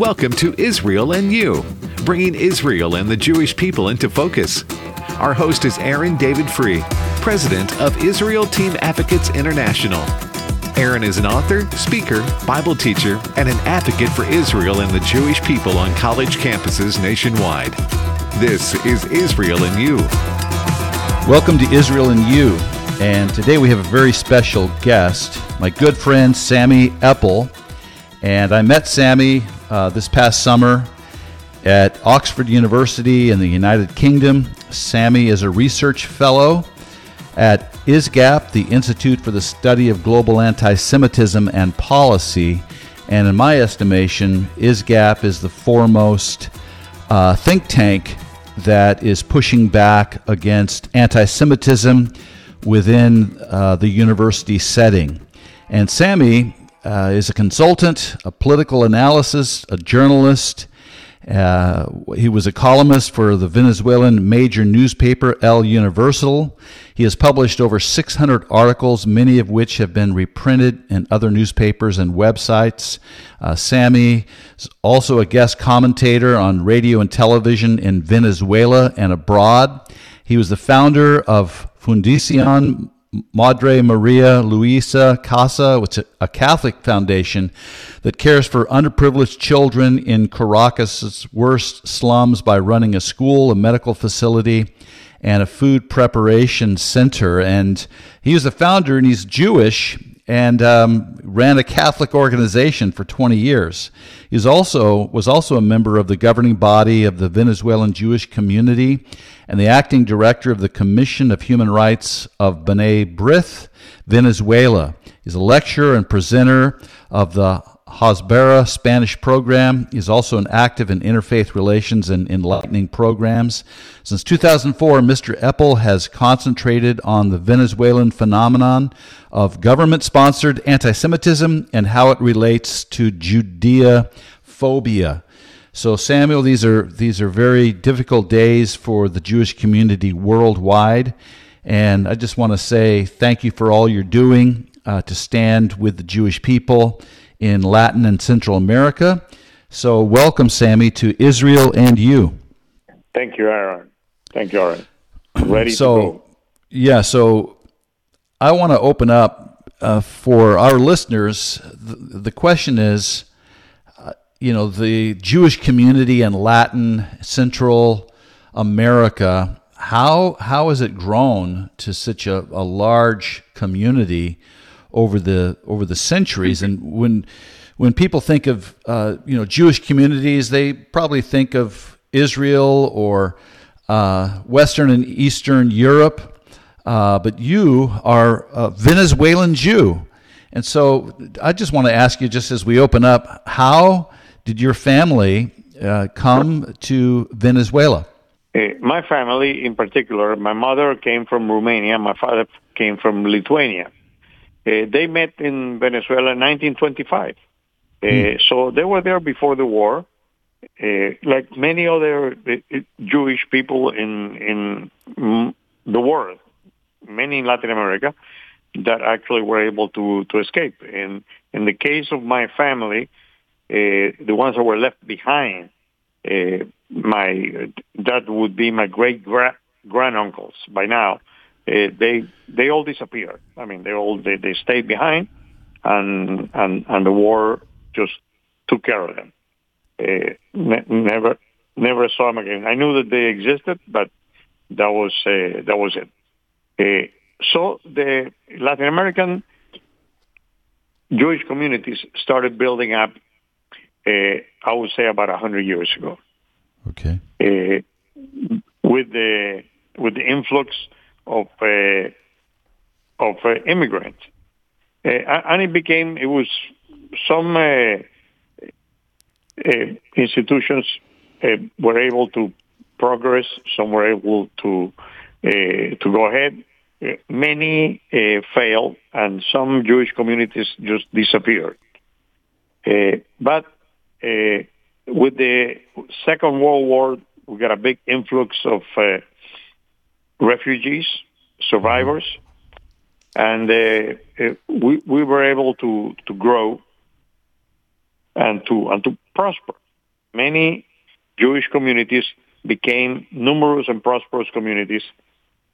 Welcome to Israel and You, bringing Israel and the Jewish people into focus. Our host is Aaron David Fruh, president of Israel Team Advocates International. Aaron is an author, speaker, Bible teacher, and an advocate for Israel and the Jewish people on college campuses nationwide. This is Israel and You. Welcome to Israel and You. And today we have a very special guest, my good friend Sammy Eppel. And I met Sammy uh, this past summer at Oxford University in the United Kingdom. Sammy is a research fellow at ISGAP, the Institute for the Study of Global Anti Semitism and Policy. And in my estimation, ISGAP is the foremost uh, think tank that is pushing back against anti Semitism within uh, the university setting. And Sammy uh, is a consultant, a political analyst, a journalist. Uh, he was a columnist for the Venezuelan major newspaper El Universal. He has published over 600 articles, many of which have been reprinted in other newspapers and websites. Uh, Sammy is also a guest commentator on radio and television in Venezuela and abroad. He was the founder of Fundación Madre Maria Luisa Casa, which is a Catholic foundation that cares for underprivileged children in Caracas' worst slums by running a school, a medical facility, and a food preparation center. And he was the founder, and he's Jewish and um, ran a Catholic organization for 20 years. He also was also a member of the governing body of the Venezuelan Jewish community and the acting director of the Commission of Human Rights of B'nai B'rith, Venezuela. He's a lecturer and presenter of the Hasbara Spanish program. He's also an active in interfaith relations and enlightening programs. Since 2004, Mr. Eppel has concentrated on the Venezuelan phenomenon of government sponsored anti Semitism and how it relates to Judea phobia. So, Samuel, these are, these are very difficult days for the Jewish community worldwide. And I just want to say thank you for all you're doing uh, to stand with the Jewish people in Latin and Central America. So, welcome, Sammy, to Israel and you. Thank you, Aaron. Thank you, Aaron. Ready so, to go. Yeah, so I want to open up uh, for our listeners. The, the question is you know, the Jewish community in Latin Central America, how how has it grown to such a, a large community over the over the centuries? And when when people think of uh, you know Jewish communities, they probably think of Israel or uh, Western and Eastern Europe. Uh, but you are a Venezuelan Jew. And so I just want to ask you, just as we open up, how did your family uh, come to Venezuela? Uh, my family, in particular, my mother came from Romania, my father came from Lithuania. Uh, they met in Venezuela in 1925. Uh, hmm. So they were there before the war. Uh, like many other uh, Jewish people in in the world, many in Latin America, that actually were able to to escape. And in the case of my family, uh, the ones that were left behind, uh, my that would be my great grand uncles by now. Uh, they they all disappeared. I mean, they all they, they stayed behind, and and and the war just took care of them. Uh, ne- never never saw them again. I knew that they existed, but that was uh, that was it. Uh, so the Latin American Jewish communities started building up uh, I would say about a hundred years ago. Okay. Uh, with the with the influx of uh, of uh, immigrants, uh, and it became it was some uh, uh, institutions uh, were able to progress, some were able to to go ahead. many failed, and some Jewish communities just disappeared. but with the Second World War, we got a big influx of refugees, survivors, and uh, uh, we we were able to to grow and to and to prosper. many Jewish communities became numerous and prosperous communities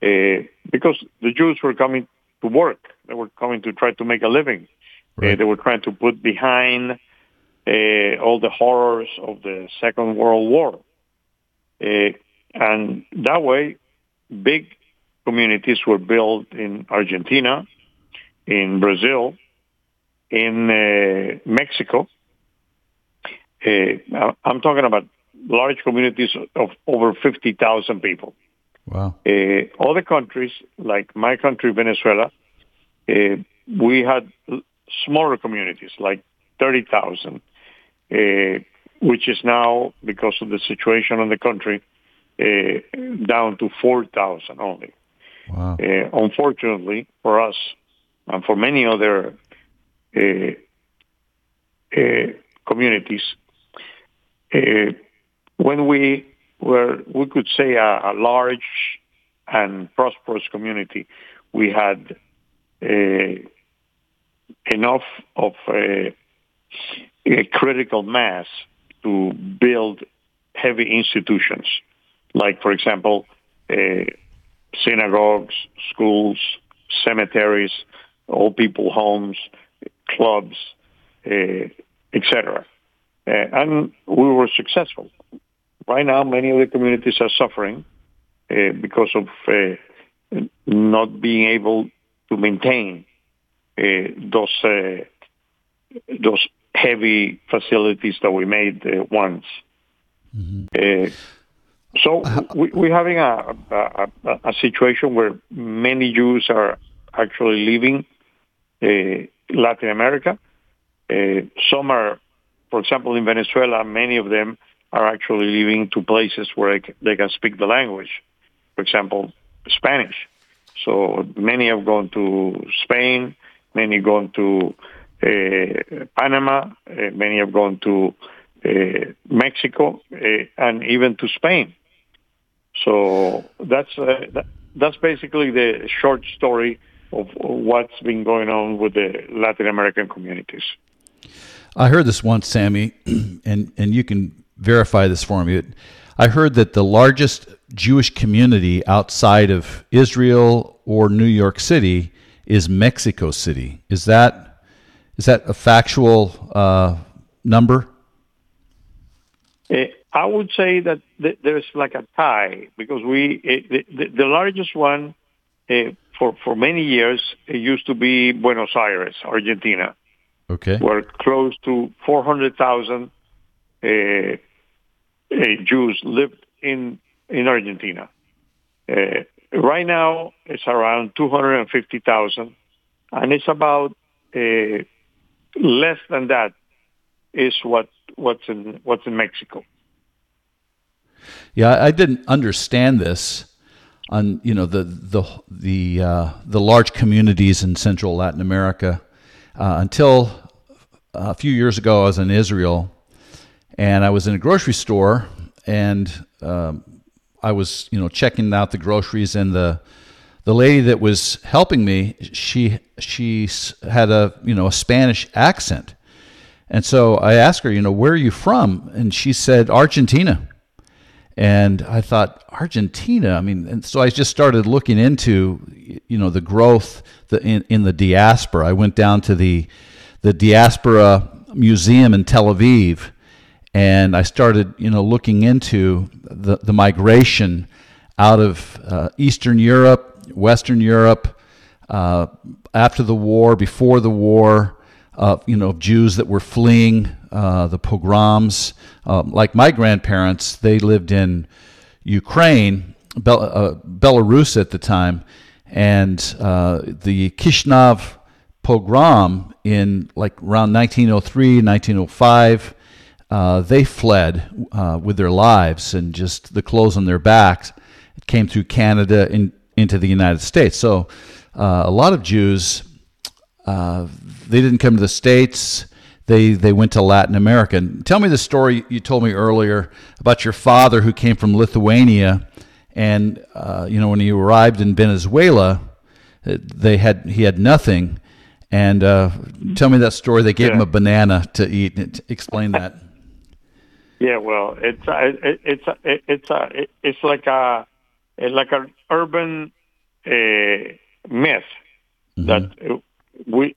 uh, because the Jews were coming to work. They were coming to try to make a living. Uh, right. Uh, they were trying to put behind uh, all the horrors of the Second World War. Uh, and that way, big communities were built in Argentina, in Brazil, in uh, Mexico. I'm talking about large communities of over 50,000 people. Wow. Uh, other countries, like my country, Venezuela, uh, we had smaller communities, like 30,000, uh, which is now, because of the situation in the country, uh, down to 4,000 only. Wow. Uh, unfortunately, for us and for many other uh, communities, when we were, we could say, a, a large and prosperous community, we had uh, enough of a, a, critical mass to build heavy institutions, like, for example, uh, synagogues, schools, cemeteries, old people homes, clubs, uh, etc. Uh, and we were successful right now many of the communities are suffering uh, because of uh, not being able to maintain uh, those uh, those heavy facilities that we made uh, once. Mm-hmm. Uh, so we, we're having a, a, a, situation where many Jews are actually leaving Latin America. some are, for example, in Venezuela, many of them are actually leaving to places where they can speak the language. For example, Spanish. So many have gone to Spain, many have gone to uh, Panama, uh, many have gone to uh, Mexico, uh, and even to Spain. So that's uh, that, that's basically the short story of what's been going on with the Latin American communities. I heard this once, Sammy, and and you can verify this for me. I heard that the largest Jewish community outside of Israel or New York City is Mexico City. Is that is that a factual uh, number? Uh, I would say that th- there's like a tie because we uh, the, the, largest one uh, for for many years it used to be Buenos Aires, Argentina. Okay, where close to four hundred thousand uh, Jews lived in in Argentina. Uh, right now, it's around 250,000, and it's about uh, less than that is what what's in what's in Mexico. Yeah, I didn't understand this on you know the the the uh, the large communities in Central Latin America uh, until a few years ago. I was in Israel and I was in a grocery store and um, I was you know checking out the groceries and the the lady that was helping me she she had a you know a Spanish accent and so I asked her you know where are you from and she said Argentina and I thought Argentina I mean and so I just started looking into you know the growth the, in, in the diaspora. I went down to the the diaspora museum in Tel Aviv and I started, you know, looking into the, the migration out of uh, Eastern Europe, Western Europe, uh, after the war, before the war, uh, you know, Jews that were fleeing uh, the pogroms. Um, like my grandparents, they lived in Ukraine, uh, Belarus at the time, and uh, the Kishinev pogrom in like around 1903, 1905 uh, they fled uh, with their lives and just the clothes on their backs. It came through Canada in, into the United States. So a lot of Jews, they didn't come to the States. They, they went to Latin America. And tell me the story you told me earlier about your father who came from Lithuania. And, uh, you know, when he arrived in Venezuela, they had, he had nothing. And uh, tell me that story. They gave yeah. him a banana to eat. Explain that. Yeah, well, it's it, it's it, it's a, it's like a like an urban uh, myth mm-hmm. that we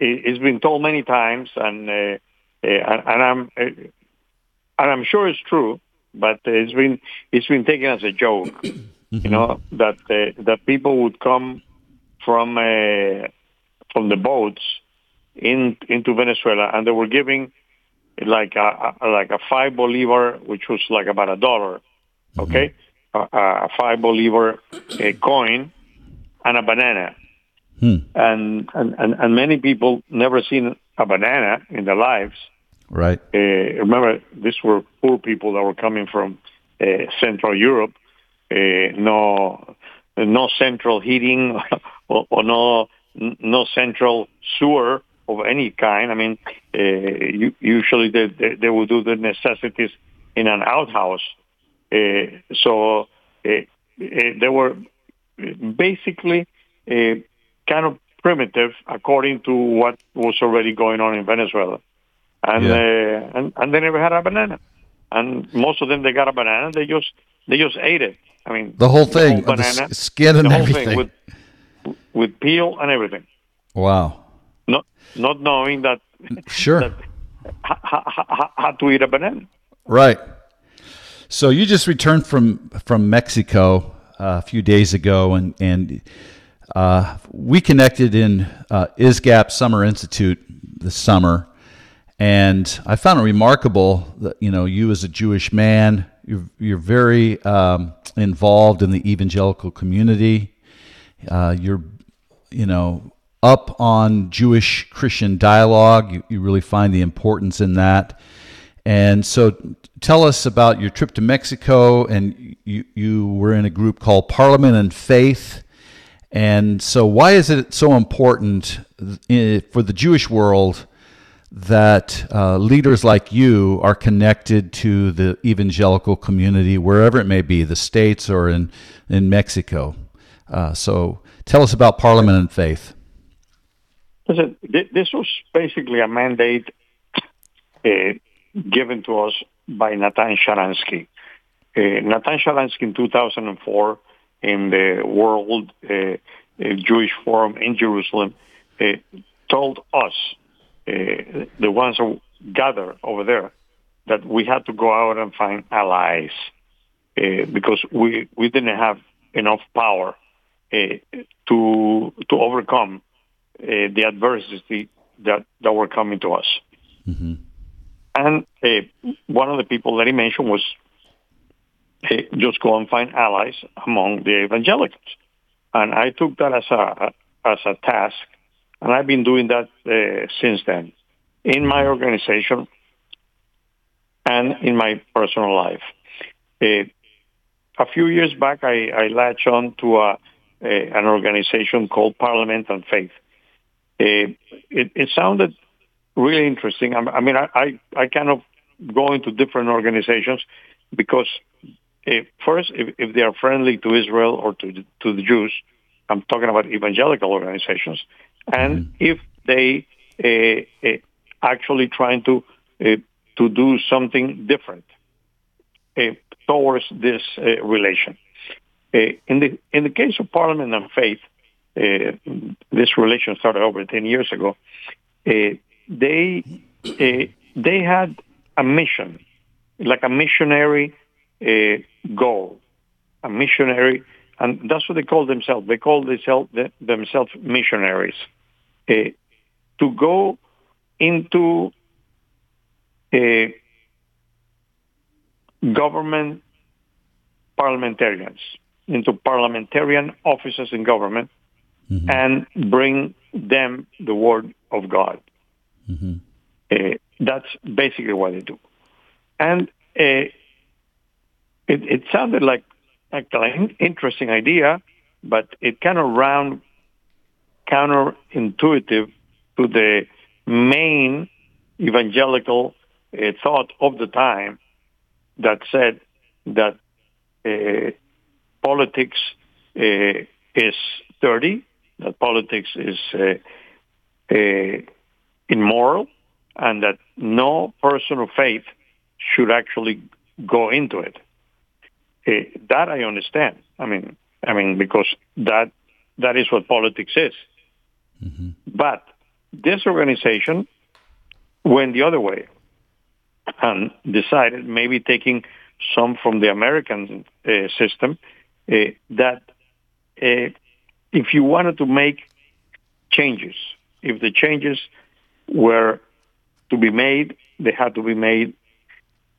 it's been told many times, and uh, uh, and I'm uh, and I'm sure it's true, but it's been it's been taken as a joke. You know that uh, that people would come from uh, from the boats in into Venezuela, and they were giving like a, like a five bolivar, which was like about a dollar, mm-hmm. okay, mm-hmm. a, a, five bolivar a coin, and a banana, hmm. and, and and and many people never seen a banana in their lives. Right. Uh, remember, these were poor people that were coming from uh, Central Europe. Uh, no, no central heating or, or no no central sewer of any kind. I mean, uh, usually they, they, they will do the necessities in an outhouse. Uh, so uh, they were basically uh, kind of primitive according to what was already going on in Venezuela. And, yeah. Uh, and and they never had a banana. And most of them, they got a banana. They just they just ate it. I mean, the whole thing, the whole banana, the skin and everything, with with peel and everything. Wow not not knowing that sure that how to eat a banana. Right. So you just returned from from Mexico uh, a few days ago, and and uh, we connected in uh, ISGAP Summer Institute this summer, and I found it remarkable that you know you as a Jewish man, you're you're very um, involved in the evangelical community. Uh, you're you know up on Jewish Christian dialogue. You, you really find the importance in that. And so tell us about your trip to Mexico, and you, you were in a group called Parliament and Faith. And so, why is it so important for the Jewish world that uh, leaders like you are connected to the evangelical community, wherever it may be, the States or in, in Mexico? Uh, so, tell us about Parliament and Faith. This was basically a mandate uh, given to us by Natan Sharansky. Uh, Natan Sharansky in 2004 in the World uh, uh, Jewish Forum in Jerusalem uh, told us, uh, the ones who gathered over there, that we had to go out and find allies because we, we didn't have enough power to to overcome uh, the adversity that, that were coming to us. Mm-hmm. And uh, one of the people that he mentioned was uh, just go and find allies among the evangelicals. And I took that as a as a task, and I've been doing that uh, since then in my organization and in my personal life. Uh, a few years back, I, I latched on to a, a, an organization called Parliament and Faith. Uh, it, it sounded really interesting. I, I mean, I, I, I kind of go into different organizations because uh, first, if, if they are friendly to Israel or to the, to the Jews, I'm talking about evangelical organizations, and mm-hmm. if they uh, uh, actually trying to uh, to do something different uh, towards this uh, relation. Uh, in the in the case of Parliament and Faith, uh, this relation started over 10 years ago, uh, they uh, they had a mission, like a missionary goal, a missionary, and that's what they call themselves. They call themselves themselves missionaries to go into a government parliamentarians into parliamentarian offices in government mm-hmm. and bring them the word of God. Mm-hmm. Uh, that's basically what they do. And uh, it, it sounded like, an interesting idea, but it kind of round counterintuitive to the main evangelical uh, thought of the time that said that uh, politics uh, is dirty that politics is uh, uh, immoral and that no person of faith should actually go into it. Uh, that I understand. I mean, I mean because that that is what politics is. Mm-hmm. But this organization went the other way and decided maybe taking some from the American uh, system uh, that uh, if you wanted to make changes, if the changes were to be made, they had to be made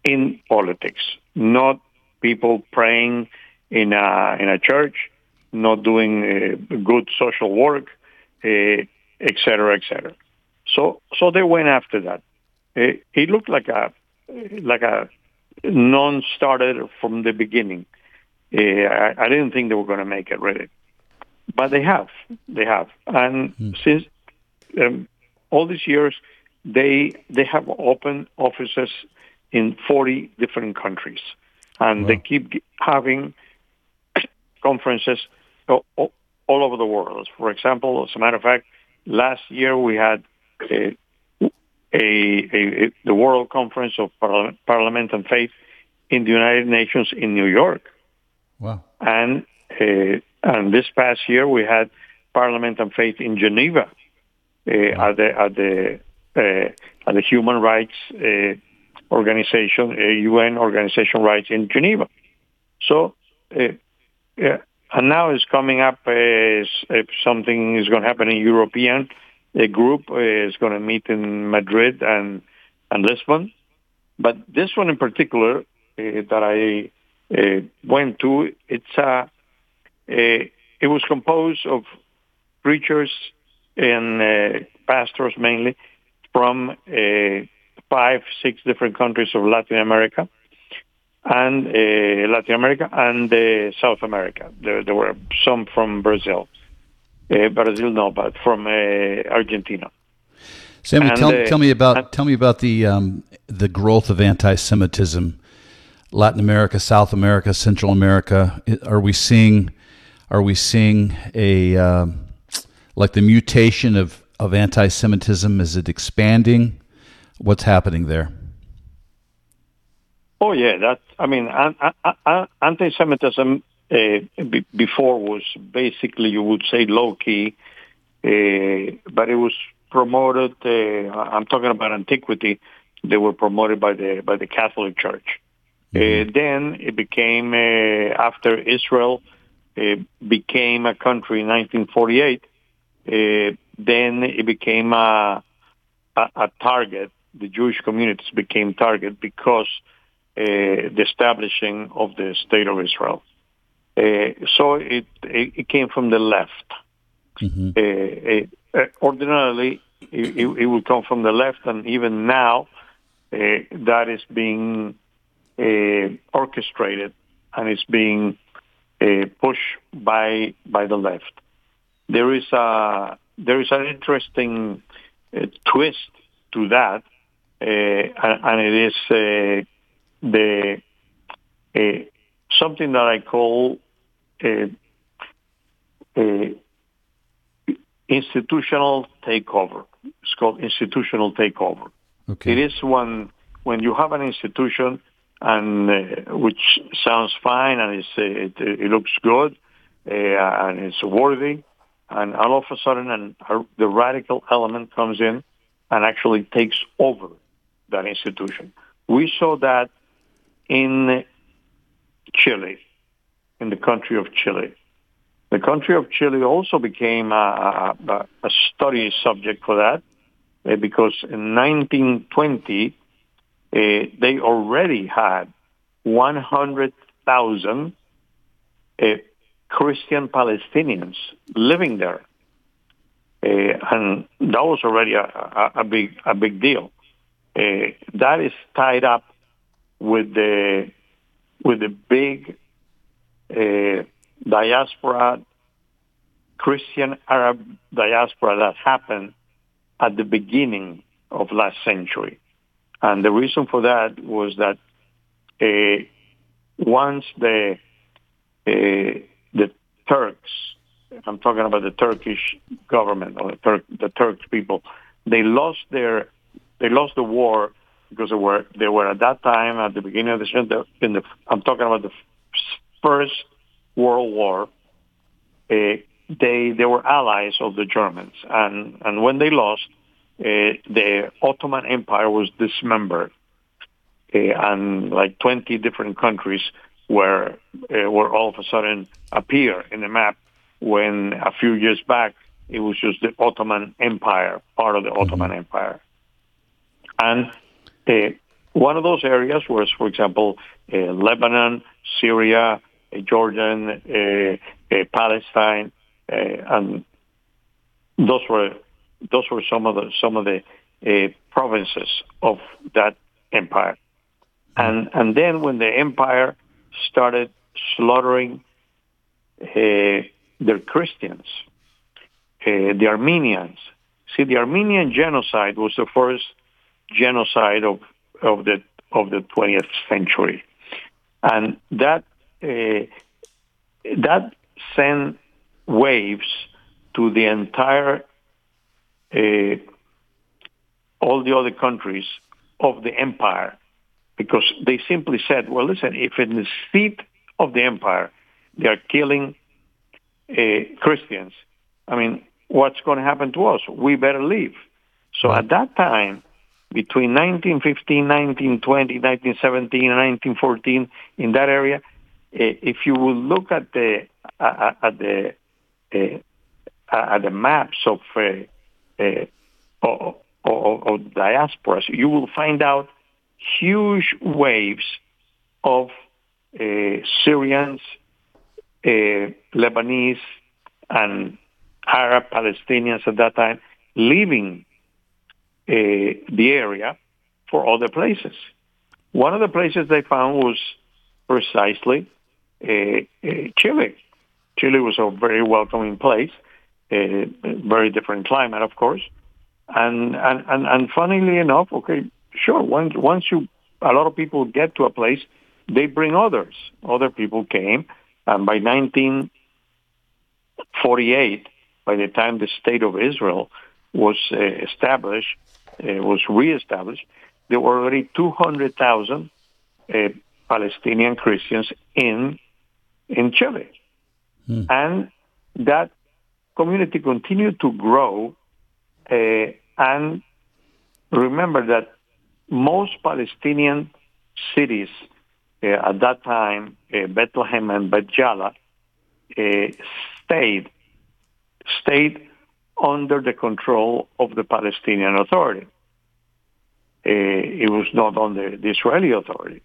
in politics, not people praying in a in a church, not doing uh, good social work, uh, et cetera, et cetera. So so they went after that. Uh, it looked like a like a non-starter from the beginning. Uh, I, I didn't think they were going to make it really, but they have. They have, and mm. since um, all these years, they they have opened offices in 40 different countries, and wow. they keep having conferences all, all, over the world. For example, as a matter of fact, last year we had a, a, a the World Conference of Parliament and Faith in the United Nations in New York. Wow! And uh, and this past year we had Parliament and Faith in Geneva uh, wow. at the at the uh, at the Human Rights uh, Organization, a UN Organization Rights in Geneva. So, yeah, and now it's coming up. Uh, something is going to happen in European. A group is going to meet in Madrid and and Lisbon. But this one in particular uh, that I uh, went to, it's a, it was composed of preachers and uh, pastors mainly from uh, five, six different countries of Latin America and uh, Latin America and uh, South America. There, there, were some from Brazil. Uh, Brazil, no, but from uh, Argentina. Sammy, and, tell, tell me about tell me about the um, the growth of anti-Semitism, Latin America, South America, Central America. Are we seeing are we seeing a um, like the mutation of, of anti Semitism? Is it expanding? What's happening there? Oh, yeah. That, I mean, anti Semitism uh, b- before was basically, you would say, low key, uh, but it was promoted. Uh, I'm talking about antiquity. They were promoted by the by the Catholic Church. Mm-hmm. Uh, then it became uh, after Israel uh, became a country in 1948. Uh, then it became a, a, a, target. The Jewish communities became target because uh, the establishing of the state of Israel. Uh, so it, it, it came from the left. Mm-hmm. Uh, uh, ordinarily, it, it, will come from the left, and even now, that is being orchestrated and is being pushed by by the left there is a there is an interesting uh, twist to that, uh, and, and, it is uh, the uh, something that I call uh, uh, institutional takeover. It's called institutional takeover. Okay. It is when when you have an institution and which sounds fine and it, it looks good and it's worthy and all of a sudden an, a, the radical element comes in and actually takes over that institution. We saw that in Chile, in the country of Chile. The country of Chile also became a, a, a study subject for that uh, because in 1920 uh, they already had 100,000 uh, Christian Palestinians living there. And that was already a, a, a, big a big deal. Uh, that is tied up with the with the big uh, diaspora, Christian Arab diaspora that happened at the beginning of last century, and the reason for that was that uh, once the uh, the Turks, I'm talking about the Turkish government or the Turk, the Turks people, they lost their, they lost the war because they were they were at that time at the beginning of the in the I'm talking about the first World War. Uh, they they were allies of the Germans, and and when they lost, uh, the Ottoman Empire was dismembered, uh, and like 20 different countries were uh, were all of a sudden appear in the map. When a few years back it was just the Ottoman Empire, part of the Ottoman mm-hmm. Empire, and uh, one of those areas was, for example, uh, Lebanon, Syria, uh, Jordan, Palestine, and those were those were some of the some of the uh, provinces of that empire. And and then when the empire started slaughtering uh, their Christians, uh, the Armenians. See, the Armenian genocide was the first genocide of of the of the 20th century, and that uh, that sent waves to the entire uh, all the other countries of the empire because they simply said, well, listen, if in the seat of the empire they are killing uh, Christians, I mean, what's going to happen to us? We better leave. So at that time, between 1915, 1920, 1917, and 1914, in that area, uh, if you will look at the uh, at the uh, at the maps of uh, of, of diasporas, you will find out huge waves of Syrians, Lebanese, and Arab Palestinians at that time leaving uh, the area for other places. One of the places they found was precisely uh, uh, Chile. Chile was a very welcoming place a very different climate, of course. And, and, and, and funnily enough, okay, sure, once, once you, a lot of people get to a place, they bring others. Other people came, and by 1948, by the time the state of Israel was uh, established, uh, was reestablished, there were already 200,000 uh, Palestinian Christians in in Chile, hmm. and that community continued to grow. Uh, and remember that most Palestinian cities uh, at that time, uh, Bethlehem and Beit Jala, uh, stayed stayed under the control of the Palestinian Authority. Uh, it was not under the Israeli Authority.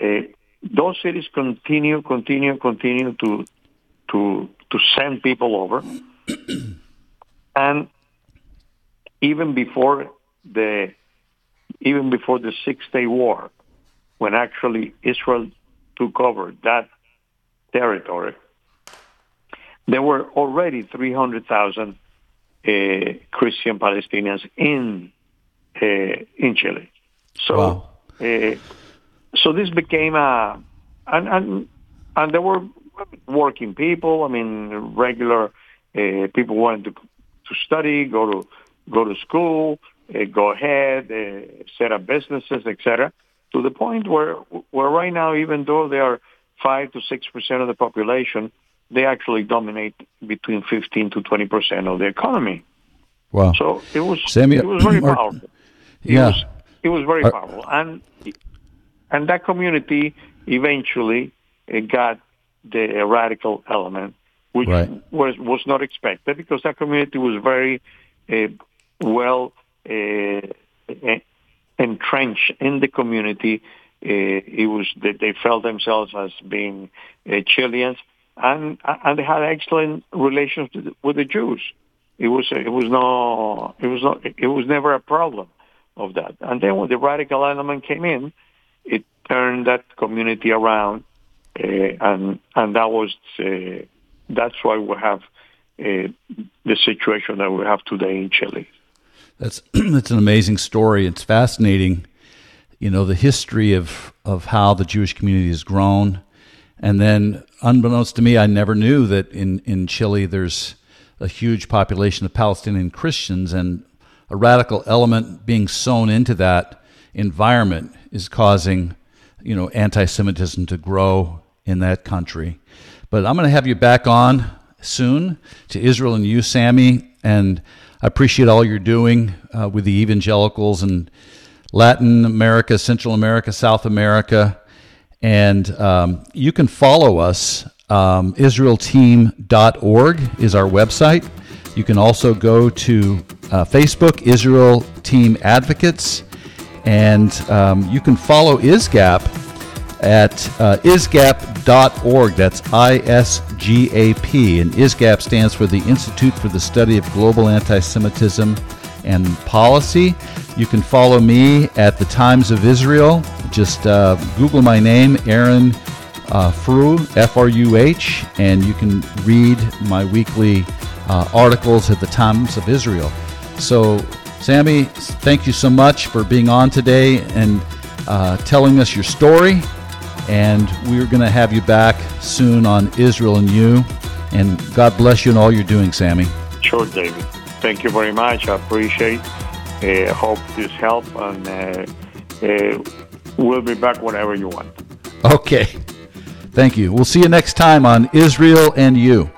Uh, those cities continue, continue, continue to to to send people over. and even before the even before the Six Day War, when actually Israel took over that territory, there were already 300,000 uh, Christian Palestinians in uh, in Chile. So, wow. uh, so this became a and and and there were working people. I mean, regular uh, people wanting to to study, go to go to school, uh, go ahead, uh, set up businesses, etc. To the point where where right now, even though they are five to six percent of the population, they actually dominate between fifteen to twenty percent of the economy. Wow! So it was Sammy, it was very powerful. It yeah, was, it was very powerful, and and that community eventually got the radical element, which right. was was not expected because that community was very uh, well uh, entrenched in the community. Uh, it was they, they felt themselves as being uh, Chileans, and and they had excellent relations with the Jews. It was it was no it was not it was never a problem of that. And then when the radical element came in, it turned that community around uh, and and that was uh, that's why we have uh, the situation that we have today in Chile. That's that's an amazing story. It's fascinating, you know, the history of of how the Jewish community has grown, and then unbeknownst to me, I never knew that in in Chile there's a huge population of Palestinian Christians and a radical element being sown into that environment is causing, you know, anti-Semitism to grow in that country. But I'm going to have you back on soon to Israel and you, Sammy, and I appreciate all you're doing uh, with the evangelicals in Latin America, Central America, South America. And um, you can follow us. Um, IsraelTeam.org is our website. You can also go to uh, Facebook, Israel Team Advocates, and um, you can follow ISGAP at uh, isgap.org. That's I S G A P. And ISGAP stands for the Institute for the Study of Global Anti Semitism and Policy. You can follow me at the Times of Israel. Just uh, Google my name, Aaron uh, Fruh, F R U H, and you can read my weekly uh, articles at the Times of Israel. So, Sammy, thank you so much for being on today and uh, telling us your story. And we're going to have you back soon on Israel and You. And God bless you and all you're doing, Sammy. Sure, David. Thank you very much. I appreciate. Uh, hope this helped, and uh, uh, we'll be back whenever you want. Okay. Thank you. We'll see you next time on Israel and You.